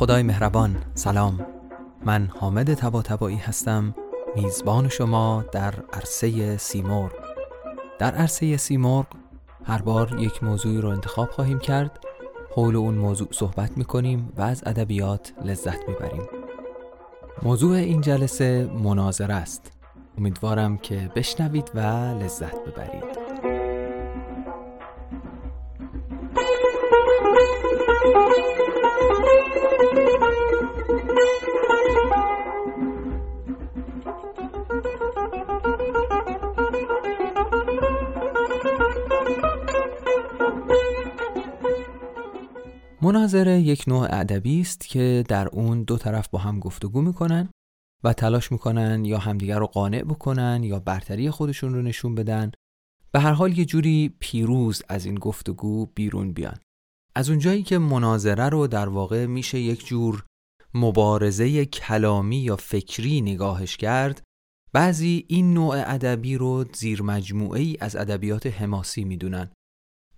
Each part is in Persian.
خدای مهربان. سلام. من حامد تبا تبایی هستم. میزبان شما در عرصه سیمرغ. در عرصه سیمرغ هر بار یک موضوعی رو انتخاب خواهیم کرد. حول اون موضوع صحبت می‌کنیم و از ادبیات لذت می‌بریم. موضوع این جلسه مناظره است. امیدوارم که بشنوید و لذت ببرید. مناظره یک نوع ادبی است که در اون دو طرف با هم گفتگو می‌کنن و تلاش می‌کنن یا همدیگر رو قانع بکنن یا برتری خودشون رو نشون بدن. به هر حال یه جوری پیروز از این گفتگو بیرون بیان. از اونجایی که مناظره رو در واقع میشه یک جور مبارزه کلامی یا فکری نگاهش کرد بعضی این نوع ادبی رو زیر مجموعه ای از ادبیات حماسی می‌دونن.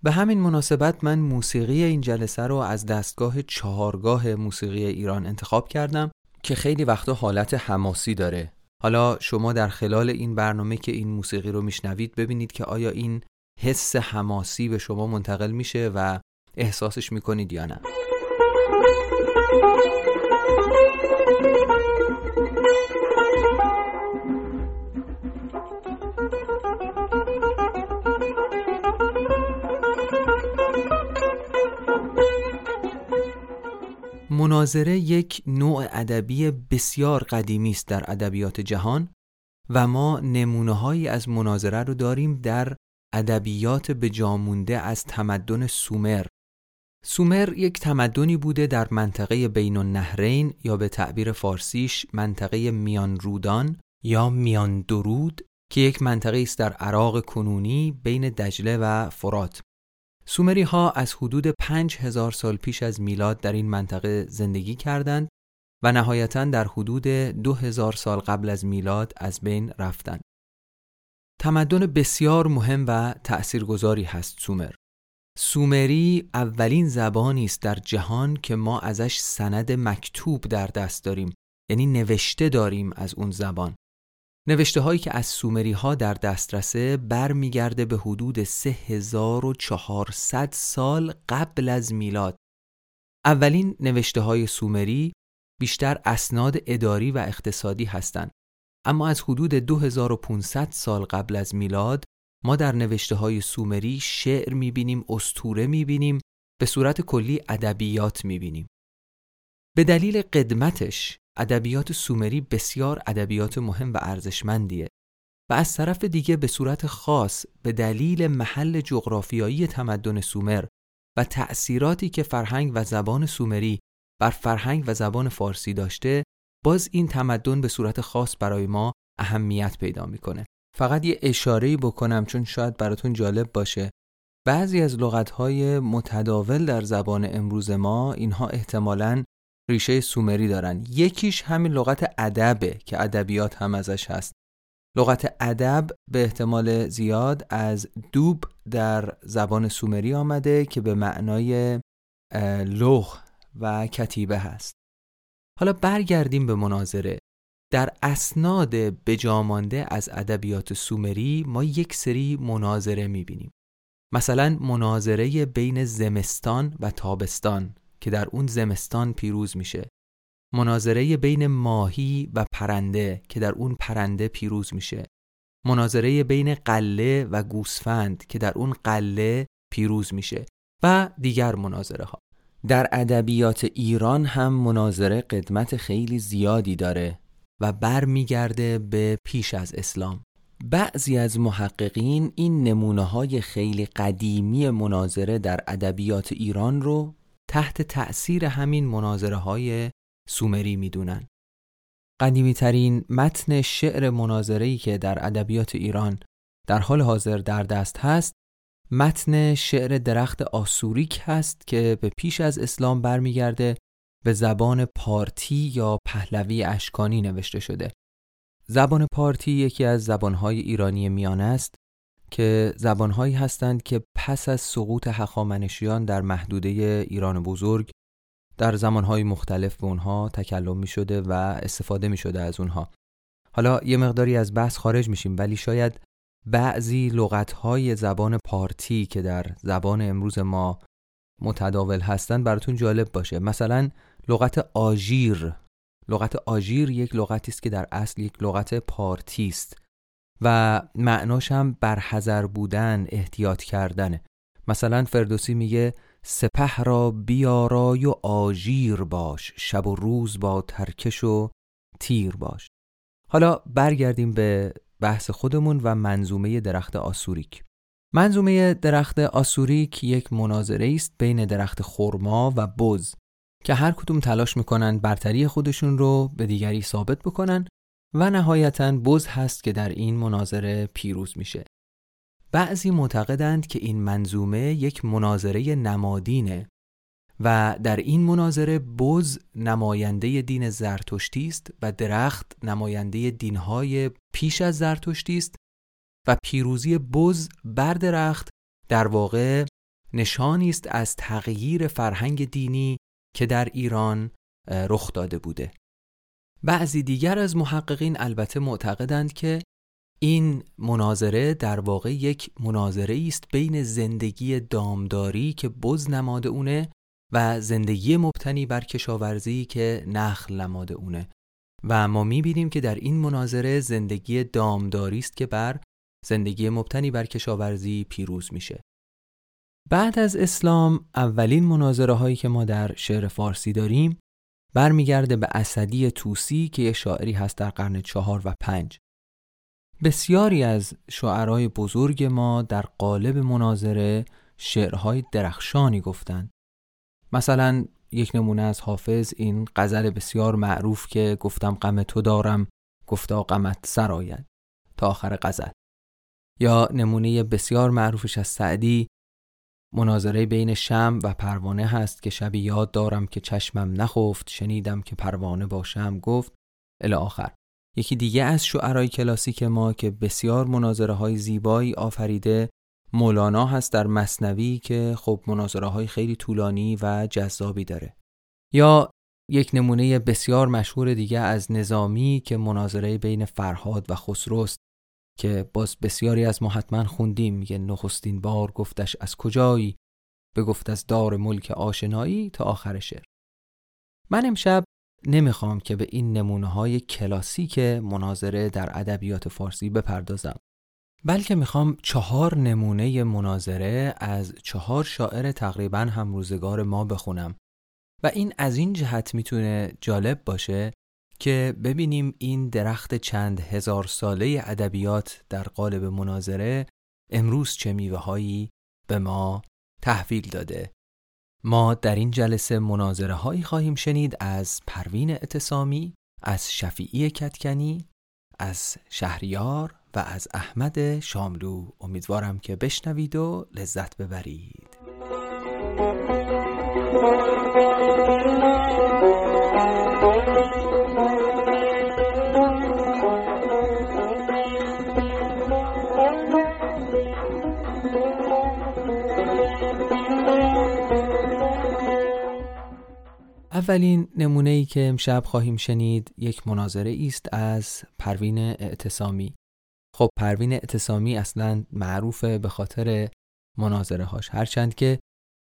به همین مناسبت من موسیقی این جلسه رو از دستگاه چهارگاه موسیقی ایران انتخاب کردم که خیلی وقتا حالت حماسی داره. حالا شما در خلال این برنامه که این موسیقی رو میشنوید ببینید که آیا این حس حماسی به شما منتقل میشه و احساسش می‌کنید یا نه. مناظره یک نوع ادبی بسیار قدیمی است در ادبیات جهان و ما نمونه هایی از مناظره رو داریم در ادبیات به جامونده از تمدن سومر. سومر یک تمدنی بوده در منطقه بین النهرین یا به تعبیر فارسیش منطقه میان رودان یا میان درود که یک منطقه است در عراق کنونی بین دجله و فرات. سومری ها از حدود پنج هزار سال پیش از میلاد در این منطقه زندگی کردند و نهایتا در حدود دو هزار سال قبل از میلاد از بین رفتند. تمدن بسیار مهم و تأثیرگذاری هست سومر. سومری اولین زبانی است در جهان که ما ازش سند مکتوب در دست داریم یعنی نوشته داریم از اون زبان نوشته هایی که از سومری ها در دسترسه برمیگرده به حدود 3400 سال قبل از میلاد. اولین نوشته های سومری بیشتر اسناد اداری و اقتصادی هستند. اما از حدود 2500 سال قبل از میلاد ما در نوشته های سومری شعر می‌بینیم، استوره می‌بینیم، به صورت کلی ادبیات می‌بینیم. به دلیل قدمتش ادبیات سومری بسیار ادبیات مهم و ارزشمندیه و از طرف دیگه به صورت خاص به دلیل محل جغرافیایی تمدن سومر و تأثیراتی که فرهنگ و زبان سومری بر فرهنگ و زبان فارسی داشته باز این تمدن به صورت خاص برای ما اهمیت پیدا می‌کنه. فقط یه اشاره بکنم چون شاید براتون جالب باشه. بعضی از لغتهای متداول در زبان امروز ما اینها احتمالاً ریشه سومری دارن. یکیش همین لغت ادبه که ادبیات هم ازش هست. لغت ادب به احتمال زیاد از دوب در زبان سومری آمده که به معنای لغ و کتیبه هست. حالا برگردیم به مناظره. در اسناد بجامانده از ادبیات سومری ما یک سری مناظره می‌بینیم. مثلا مناظره بین زمستان و تابستان. که در اون زمستان پیروز میشه. مناظره بین ماهی و پرنده که در اون پرنده پیروز میشه. مناظره بین قله و گوسفند که در اون قله پیروز میشه و دیگر مناظره ها در ادبیات ایران هم مناظره قدمت خیلی زیادی داره و برمیگرده به پیش از اسلام. بعضی از محققین این نمونه های خیلی قدیمی مناظره در ادبیات ایران رو تحت تأثیر همین مناظره های سومری می‌دونن. قدیمی ترین متن شعر مناظری که در ادبیات ایران در حال حاضر در دست هست متن شعر درخت آسوریک هست که به پیش از اسلام برمیگرده به زبان پارتی یا پهلوی اشکانی نوشته شده. زبان پارتی یکی از زبانهای ایرانی میانه است که زبانهایی هستند که پس از سقوط هخامنشیان در محدوده ایران بزرگ در زمانهای مختلف به اونها تکلم می شده و استفاده می شده از اونها. حالا یه مقداری از بحث خارج میشیم ولی شاید بعضی لغتهای زبان پارتی که در زبان امروز ما متداول هستن براتون جالب باشه. مثلا لغت آژیر. لغت آژیر یک لغتی است که در اصل یک لغت پارتی است. و معناش هم برحذر بودن احتیاط کردنه. مثلا فردوسی میگه سپه را بیارای و آژیر باش شب و روز با ترکش و تیر باش. حالا برگردیم به بحث خودمون و منظومه درخت آسوریک. منظومه درخت آسوریک یک مناظره است بین درخت خرما و بز که هر کدوم تلاش می‌کنن برتری خودشون رو به دیگری ثابت بکنن و نهایتا بز هست که در این مناظره پیروز میشه. بعضی معتقدند که این منظومه یک مناظره نمادینه و در این مناظره بز نماینده دین زرتشتی است و درخت نماینده دینهای پیش از زرتشتی است و پیروزی بز بر درخت در واقع نشانی است از تغییر فرهنگ دینی که در ایران رخ داده بوده. بعضی دیگر از محققین البته معتقدند که این مناظره در واقع یک مناظره است بین زندگی دامداری که بز نماد اونه و زندگی مبتنی بر کشاورزی که نخل نماد اونه. و ما می‌بینیم که در این مناظره زندگی دامداری است که بر زندگی مبتنی بر کشاورزی پیروز میشه. بعد از اسلام اولین مناظره هایی که ما در شعر فارسی داریم برمیگرده به اسدی توسی که یه شاعری هست در قرن چهار و پنج. بسیاری از شعرهای بزرگ ما در قالب مناظره شعرهای درخشانی گفتند. مثلا یک نمونه از حافظ این غزل بسیار معروف که گفتم غم تو دارم گفتا غمت سرآید تا آخر غزل. یا نمونه بسیار معروفش از سعدی مناظره بین شم و پروانه هست که شبی یاد دارم که چشمم نخفت شنیدم که پروانه با شم گفت الی آخر. یکی دیگه از شعرهای کلاسیک ما که بسیار مناظره های زیبایی آفریده مولانا هست در مصنوی که خب مناظره های خیلی طولانی و جذابی داره. یا یک نمونه بسیار مشهور دیگه از نظامی که مناظره بین فرهاد و خسروست که باز بسیاری از ما حتما خوندیم. میگه نخستین بار گفتش از کجایی؟ گفت از دار ملک آشنایی تا آخر شعر. من امشب نمی‌خوام که به این نمونه های کلاسیک مناظره در ادبیات فارسی بپردازم بلکه می‌خوام چهار نمونه مناظره از چهار شاعر تقریبا همروزگار ما بخونم. و این از این جهت می‌تونه جالب باشه که ببینیم این درخت چند هزار ساله ادبیات در قالب مناظره امروز چه میوه هایی به ما تحویل داده. ما در این جلسه مناظره هایی خواهیم شنید از پروین اعتصامی از شفیعی کتکنی از شهریار و از احمد شاملو. امیدوارم که بشنوید و لذت ببرید. اولین نمونه ای که امشب خواهیم شنید یک مناظره است از پروین اعتصامی. خب پروین اعتصامی اصلا معروفه به خاطر مناظره هاش هرچند که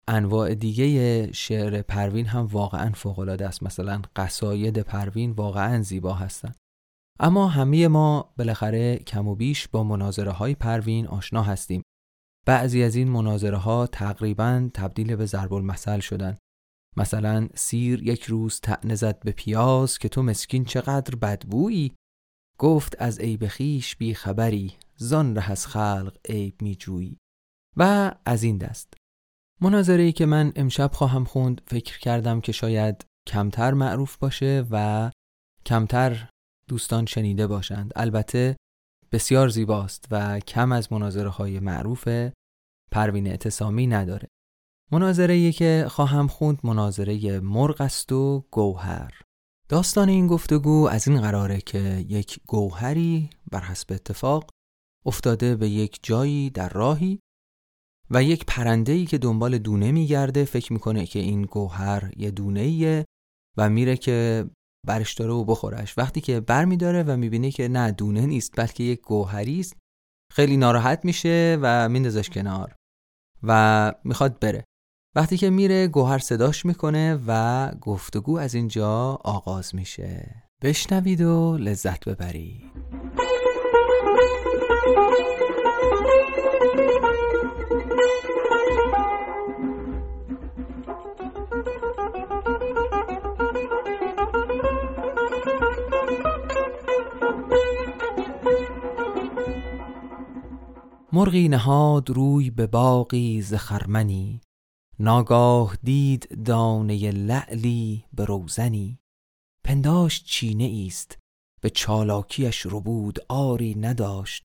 انواع دیگه شعر پروین هم واقعا فوقالعاده است. مثلا قصاید پروین واقعا زیبا هستند. اما همه ما بالاخره کم و بیش با مناظره های پروین آشنا هستیم. بعضی از این مناظره ها تقریبا تبدیل به ضرب المثل شدن. مثلا سیر یک روز تعنه زد به پیاز که تو مسکین چقدر بدبویی. گفت از عیب خیش بی خبری زان ره از خلق عیب می جویی. و از این دست. مناظره که من امشب خواهم خوند فکر کردم که شاید کمتر معروف باشه و کمتر دوستان شنیده باشند. البته بسیار زیباست و کم از مناظره های معروف پروین اعتصامی نداره. مناظره که خواهم خوند مناظره مرغ است و گوهر. داستان این گفتگو از این قراره که یک گوهری بر حسب اتفاق افتاده به یک جایی در راهی و یک پرنده ای که دنبال دونه میگرده فکر می‌کنه که این گوهر یه دونه ایه و میره که برش داره و بخورش وقتی که بر میداره و می‌بینه که نه دونه نیست بلکه یک گوهری است خیلی ناراحت میشه و میندازش کنار و می‌خواد بره. وقتی که میره گوهر صداش می‌کنه و گفتگو از اینجا آغاز میشه. بشنوید و لذت ببرید. مرغی نهاد روی به باقی زخرمنی ناگاه دید دانه لعلی به روزنی. پنداش چینه است به چالاکیش ربود آری نداشت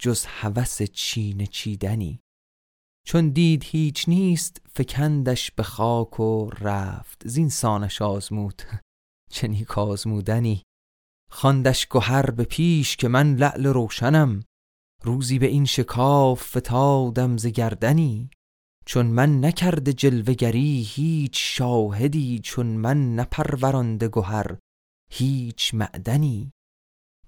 جز هوس چینه چیدنی. چون دید هیچ نیست فکندش به خاک و رفت. زین سانش آزمود چنی آزمودنی. خواندش گهر به پیش که من لعل روشنم. روزی به این شکاف فتادم ز گردنی. چون من نکرده جلوگری هیچ شاهدی چون من نپرورانده گهر هیچ معدنی.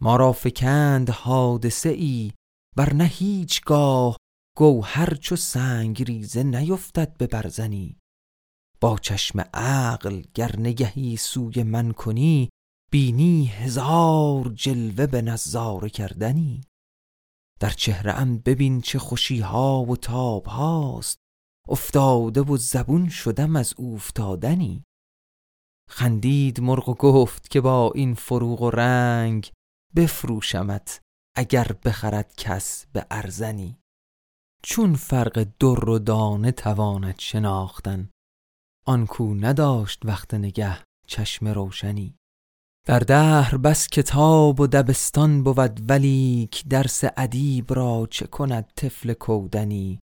ما را فکند حادثه ای نه هیچگاه گوهر چو سنگ ریزه نیفتد به برزنی. با چشم عقل گر نگهی سوی من کنی بینی هزار جلوه به نظاره کردنی. در چهره ام ببین چه خوشی ها و تاب هاست افتاده و زبون شدم از اوفتادنی. خندید مرغ و گفت که با این فروغ و رنگ بفروشمت اگر بخرد کس به ارزنی. چون فرق در و دانه تواند شناختن آن کو نداشت وقت نگه چشم روشنی. در دهر بس کتاب و دبستان بود ولیک درس ادیب را چه کند طفل کودنی.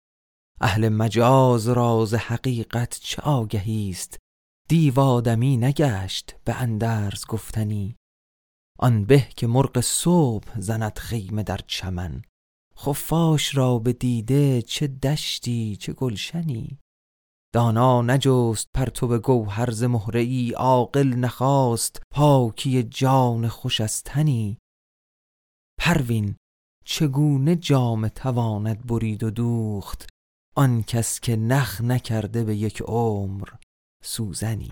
اهل مجاز راز حقیقت چه آگهی است؟ دیو آدمی نگشت به اندرز گفتنی. آن به که مرغ صبح زند خیمه در چمن. خفاش را به دیده چه دشتی چه گلشنی. دانا نجست پرتو گوهر ز مهره ای عاقل نخواست پاکی جان خوش از تنی. پروین چگونه جام تواند برید و دوخت؟ آن کس که نخ نکرده به یک عمر سوزنی.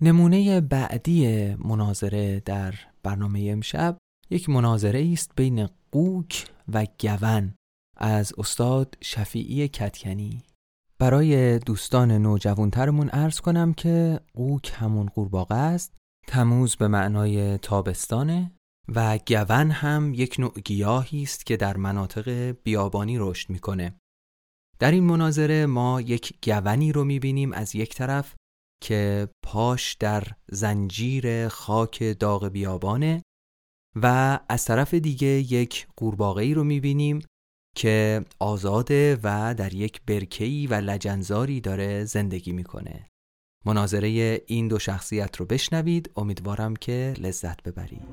نمونه بعدی مناظره در برنامه امشب یک مناظره است بین قوک و گون از استاد شفیعی کتکنی. برای دوستان نوجوانترمون ارز کنم که قوک همون قورباغه است تموز به معنای تابستانه و گون هم یک نوع گیاهی است که در مناطق بیابانی رشد می‌کنه. در این مناظره ما یک گونی رو می‌بینیم از یک طرف که پاش در زنجیر خاک داغ بیابانه و از طرف دیگه یک قورباغه‌ای رو می‌بینیم که آزاده و در یک برکه‌ای و لجنزاری داره زندگی می‌کنه. مناظره این دو شخصیت رو بشنوید. امیدوارم که لذت ببرید.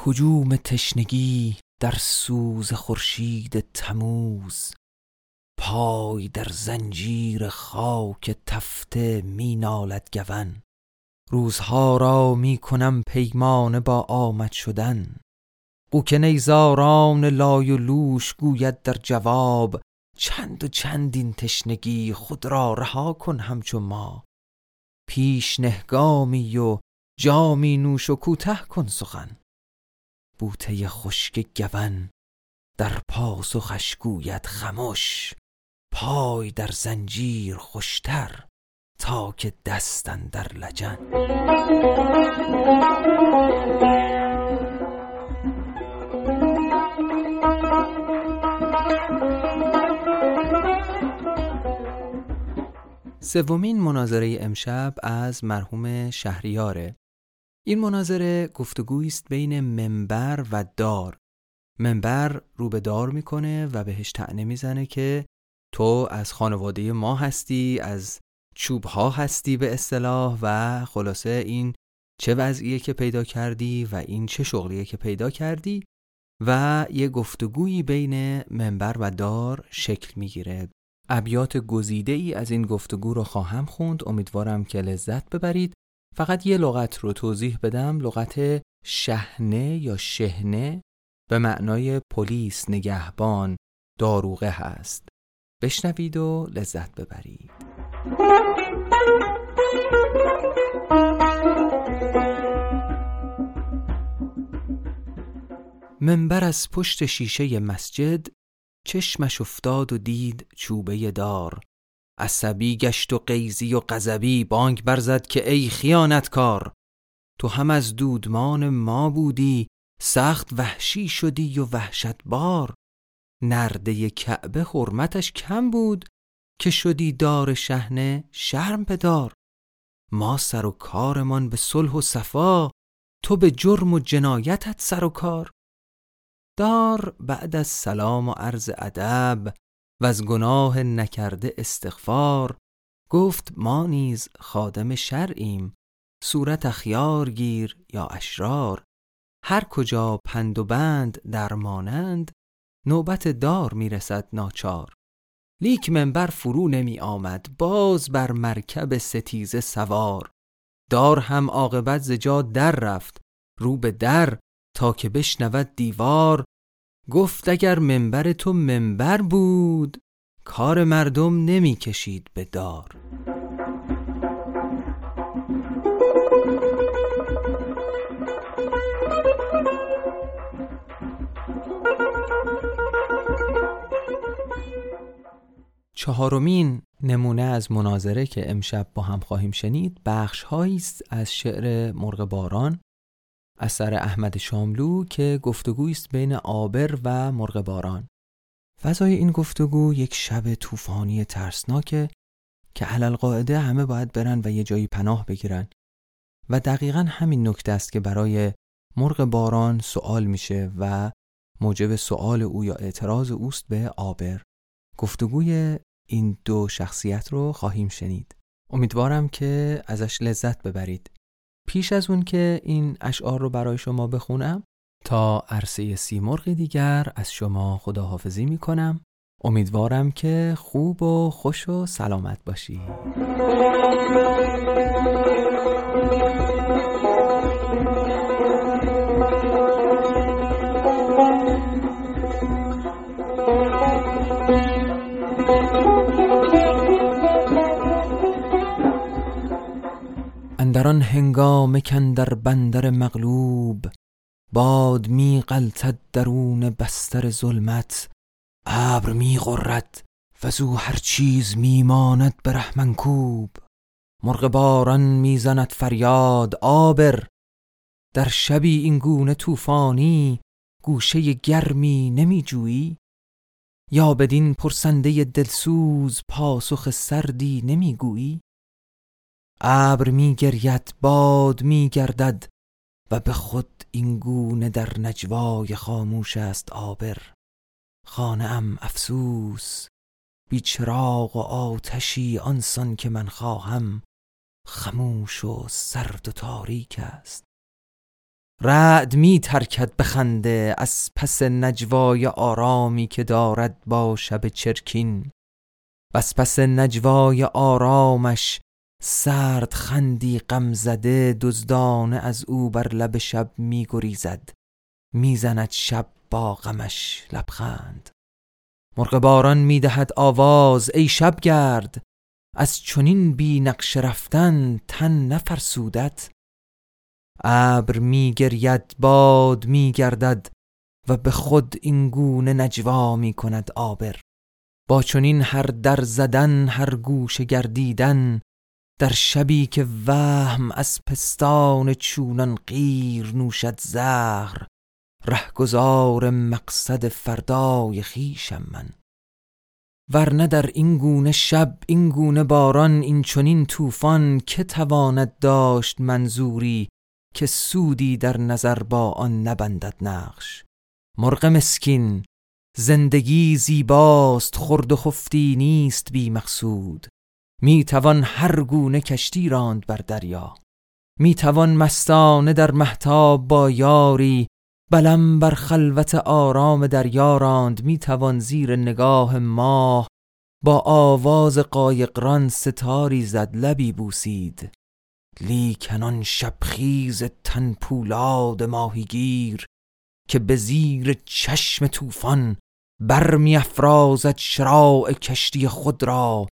در حجوم تشنگی در سوز خورشید تموز پای در زنجیر خاک تفته می نالد گون. روزها را می کنم پیمانه با آمد شدن. قوک نیزاران لای و لوش گوید در جواب چند و چند این تشنگی خود را رها کن همچو ما. پیش نهگامی و جامی نوش و کوته کن سخن. بوته خشک گون در پاسخش گوید خموش پای در زنجیر خوشتر تا که دستن در لجن. سومین مناظره امشب از مرحوم شهریاره. این مناظره گفتگویی است بین منبر و دار. منبر رو به دار می‌کنه و بهش تعنه می‌زنه که تو از خانواده ما هستی از چوب ها هستی به اصطلاح و خلاصه این چه وضعیه که پیدا کردی و این چه شغلیه که پیدا کردی و یه گفتگویی بین منبر و دار شکل می‌گیره. ابیات گزیده ای از این گفتگو رو خواهم خوند. امیدوارم که لذت ببرید. فقط یه لغت رو توضیح بدم لغت شهنه یا شهنه به معنای پلیس نگهبان داروغه هست. بشنوید و لذت ببرید. منبر از پشت شیشه مسجد چشمش افتاد و دید چوبه دار. عصبی گشت و قیزی و غضبی بانک برزد که ای خیانتکار تو هم از دودمان ما بودی سخت وحشی شدی و وحشتبار. نرده کعبه حرمتش کم بود که شدی دار شهنه شرم بدار ما سر و کارمان به صلح و صفا تو به جرم و جنایتت سر و کار. دار بعد از سلام و عرض ادب و از گناه نکرده استغفار گفت ما نیز خادم شرعیم صورت اخیار گیر یا اشرار. هر کجا پند و بند درمانند نوبت دار می‌رسد ناچار. لیک منبر فرو نمی آمد باز بر مرکب ستیزه سوار. دار هم عاقبت زجا در رفت رو به در تا که بشنود دیوار. گفت اگر منبر تو منبر بود کار مردم نمی کشید به دار. چهارمین نمونه از مناظره که امشب با هم خواهیم شنید بخش است از شعر مرغ باران اثر احمد شاملو که گفتگویی است بین آبر و مرغ باران. فضای این گفتگو یک شب طوفانی ترسناکه که علل قاعده همه باید برن و یه جایی پناه بگیرن. و دقیقا همین نکته است که برای مرغ باران سوال میشه و موجب سوال او یا اعتراض اوست به آبر. گفتگوی این دو شخصیت رو خواهیم شنید. امیدوارم که ازش لذت ببرید. پیش از اون که این اشعار رو برای شما بخونم تا عرصه سیمرغ دیگر از شما خداحافظی می کنم امیدوارم که خوب و خوش و سلامت باشی. هنگام در بندر مغلوب باد می غلطد درون بستر ظلمت ابر می غرد و هر چیز می ماند به رحمنکوب. مرغ باران می‌زند فریاد آبر. در شبی این گونه طوفانی گوشه گرمی نمی جویی؟ یا بدین پرسنده دلسوز پاسخ سردی نمی گویی؟ ابر می گرید باد می گردد و به خود این گونه در نجوای خاموش است آبر. خانه ام افسوس بی چراغ و آتشی آنسان که من خواهم خموش و سرد و تاریک است. رعد می ترکد بخنده از پس نجوای آرامی که دارد با شب چرکین. و از پس نجوای آرامش سرد خندی غم زده دزدانه از او بر لب شب می گریزد می‌زند شب با غمش لبخند. مرغ باران می‌دهد آواز ای شبگرد از چنین بی نقش رفتن تن نفرسودت. ابر میگرید باد میگردد و به خود این گونه نجوا می کند آبر. با چنین هر در زدن هر گوشه گردیدن در شبی که وهم از پستان چونان غیر نوشد زهر رهگذار مقصد فردای خیشم من. ورنه در این گونه شب این گونه باران این چنین طوفان که تواند داشت منظوری که سودی در نظر با آن نبندد نقش. مرغ مسکین زندگی زیباست خرد و خفتی نیست بی مقصود. می توان هر گونه کشتی راند بر دریا. می توان مستانه در محتاب با یاری بلم بر خلوت آرام دریا راند. می توان زیر نگاه ماه با آواز قایقران ستاری زد لبی بوسید. لیکنان شبخیز تن پولاد ماهیگیر که به زیر چشم طوفان برمی افرازد شراع کشتی خود را.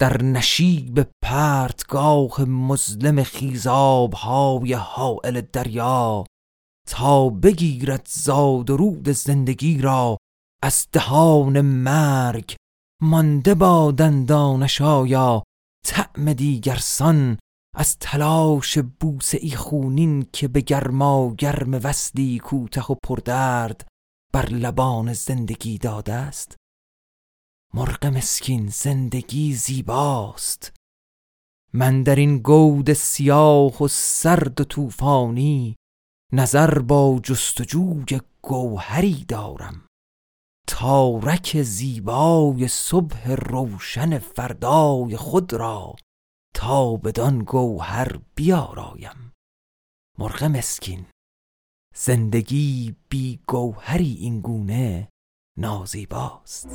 در نشیب پرتگاه مظلم خیزاب های حائل دریا تا بگیرد زاد و رود زندگی را از دهان مرگ مانده با دندانش آیا طعم دیگرسان از تلاش بوسه ای خونین که به گرما گرم وصلی کوته و پردرد بر لبان زندگی داده است؟ مرغ مسکین زندگی زیباست. من در این گود سیاه و سرد و طوفانی نظر با جستجوی گوهری دارم. تارک زیبای صبح روشن فردای خود را تا بدان گوهر بیارایم. مرغ مسکین زندگی بی گوهری این گونه نازیباست